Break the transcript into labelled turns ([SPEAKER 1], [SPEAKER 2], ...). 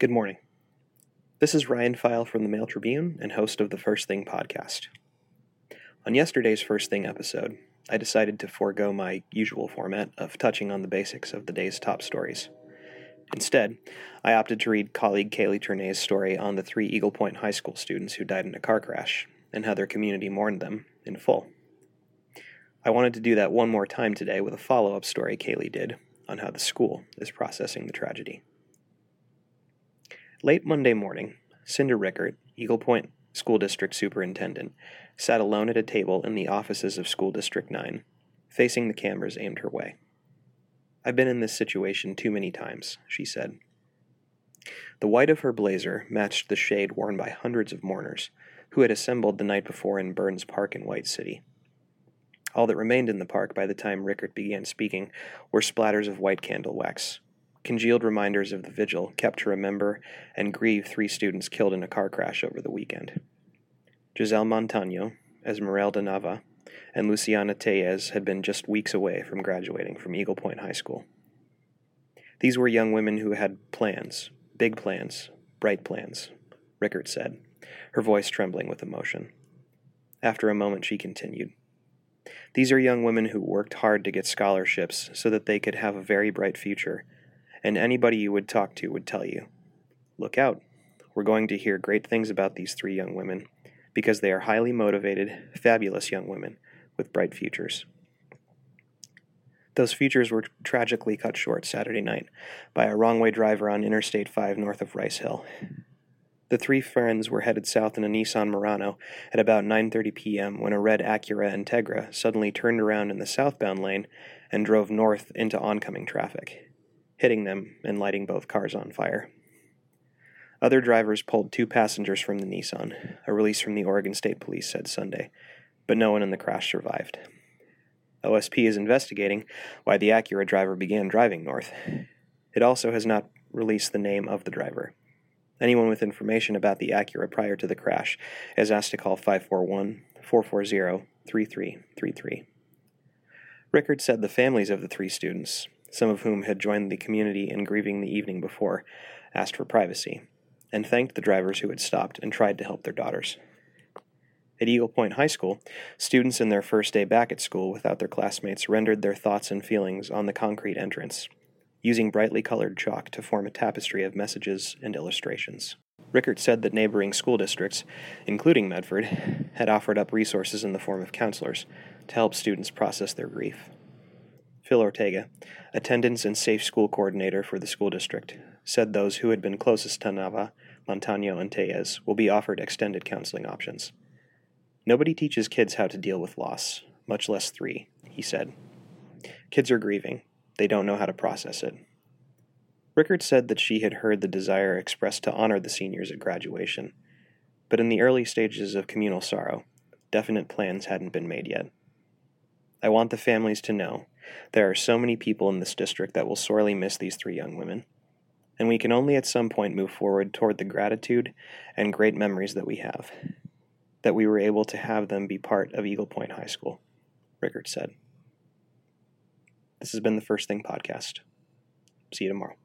[SPEAKER 1] Good morning. This is Ryan Pfeil from the Mail Tribune and host of the First Thing podcast. On yesterday's First Thing episode, I decided to forego my usual format of touching on the basics of the day's top stories. Instead, I opted to read colleague Kaylee Tornay's story on the three Eagle Point High School students who died in a car crash and how their community mourned them in full. I wanted to do that one more time today with a follow up story Kaylee did on how the school is processing the tragedy. Late Monday morning, Cynda Rickert, Eagle Point School District Superintendent, sat alone at a table in the offices of School District 9, facing the cameras aimed her way. I've been in this situation too many times, she said. The white of her blazer matched the shade worn by hundreds of mourners who had assembled the night before in Burns Park in White City. All that remained in the park by the time Rickert began speaking were splatters of white candle wax, congealed reminders of the vigil kept to remember and grieve three students killed in a car crash over the weekend. Giselle Montano, Esmeralda Nava, and Luciana Tellez had been just weeks away from graduating from Eagle Point High School. These were young women who had plans, big plans, bright plans, Rickert said, her voice trembling with emotion. After a moment, she continued. These are young women who worked hard to get scholarships so that they could have a very bright future and anybody you would talk to would tell you look out. We're going to hear great things about these three young women because they are highly motivated, fabulous young women with bright futures. Those futures were tragically cut short Saturday night by a wrong way driver on Interstate 5 north of Rice Hill. The three friends were headed south in a Nissan Murano at about 9:30 p.m. when a red Acura Integra suddenly turned around in the southbound lane and drove north into oncoming traffic hitting them and lighting both cars on fire. Other drivers pulled two passengers from the Nissan, a release from the Oregon State Police said Sunday, but no one in the crash survived. OSP is investigating why the Acura driver began driving north. It also has not released the name of the driver. Anyone with information about the Acura prior to the crash is asked to call 541 440 3333. Rickert said the families of the three students, some of whom had joined the community in grieving the evening before, asked for privacy, and thanked the drivers who had stopped and tried to help their daughters. At Eagle Point High School, students in their first day back at school without their classmates rendered their thoughts and feelings on the concrete entrance, using brightly colored chalk to form a tapestry of messages and illustrations. Rickert said that neighboring school districts, including Medford, had offered up resources in the form of counselors to help students process their grief. Phil Ortega, attendance and safe school coordinator for the school district, said those who had been closest to Nava, Montano, and Tellez will be offered extended counseling options. Nobody teaches kids how to deal with loss, much less three, he said. Kids are grieving. They don't know how to process it. Rickert said that she had heard the desire expressed to honor the seniors at graduation, but in the early stages of communal sorrow, definite plans hadn't been made yet. I want the families to know there are so many people in this district that will sorely miss these three young women, and we can only at some point move forward toward the gratitude and great memories that we have, that we were able to have them be part of Eagle Point High School, Rickert said. This has been the First Thing Podcast. See you tomorrow.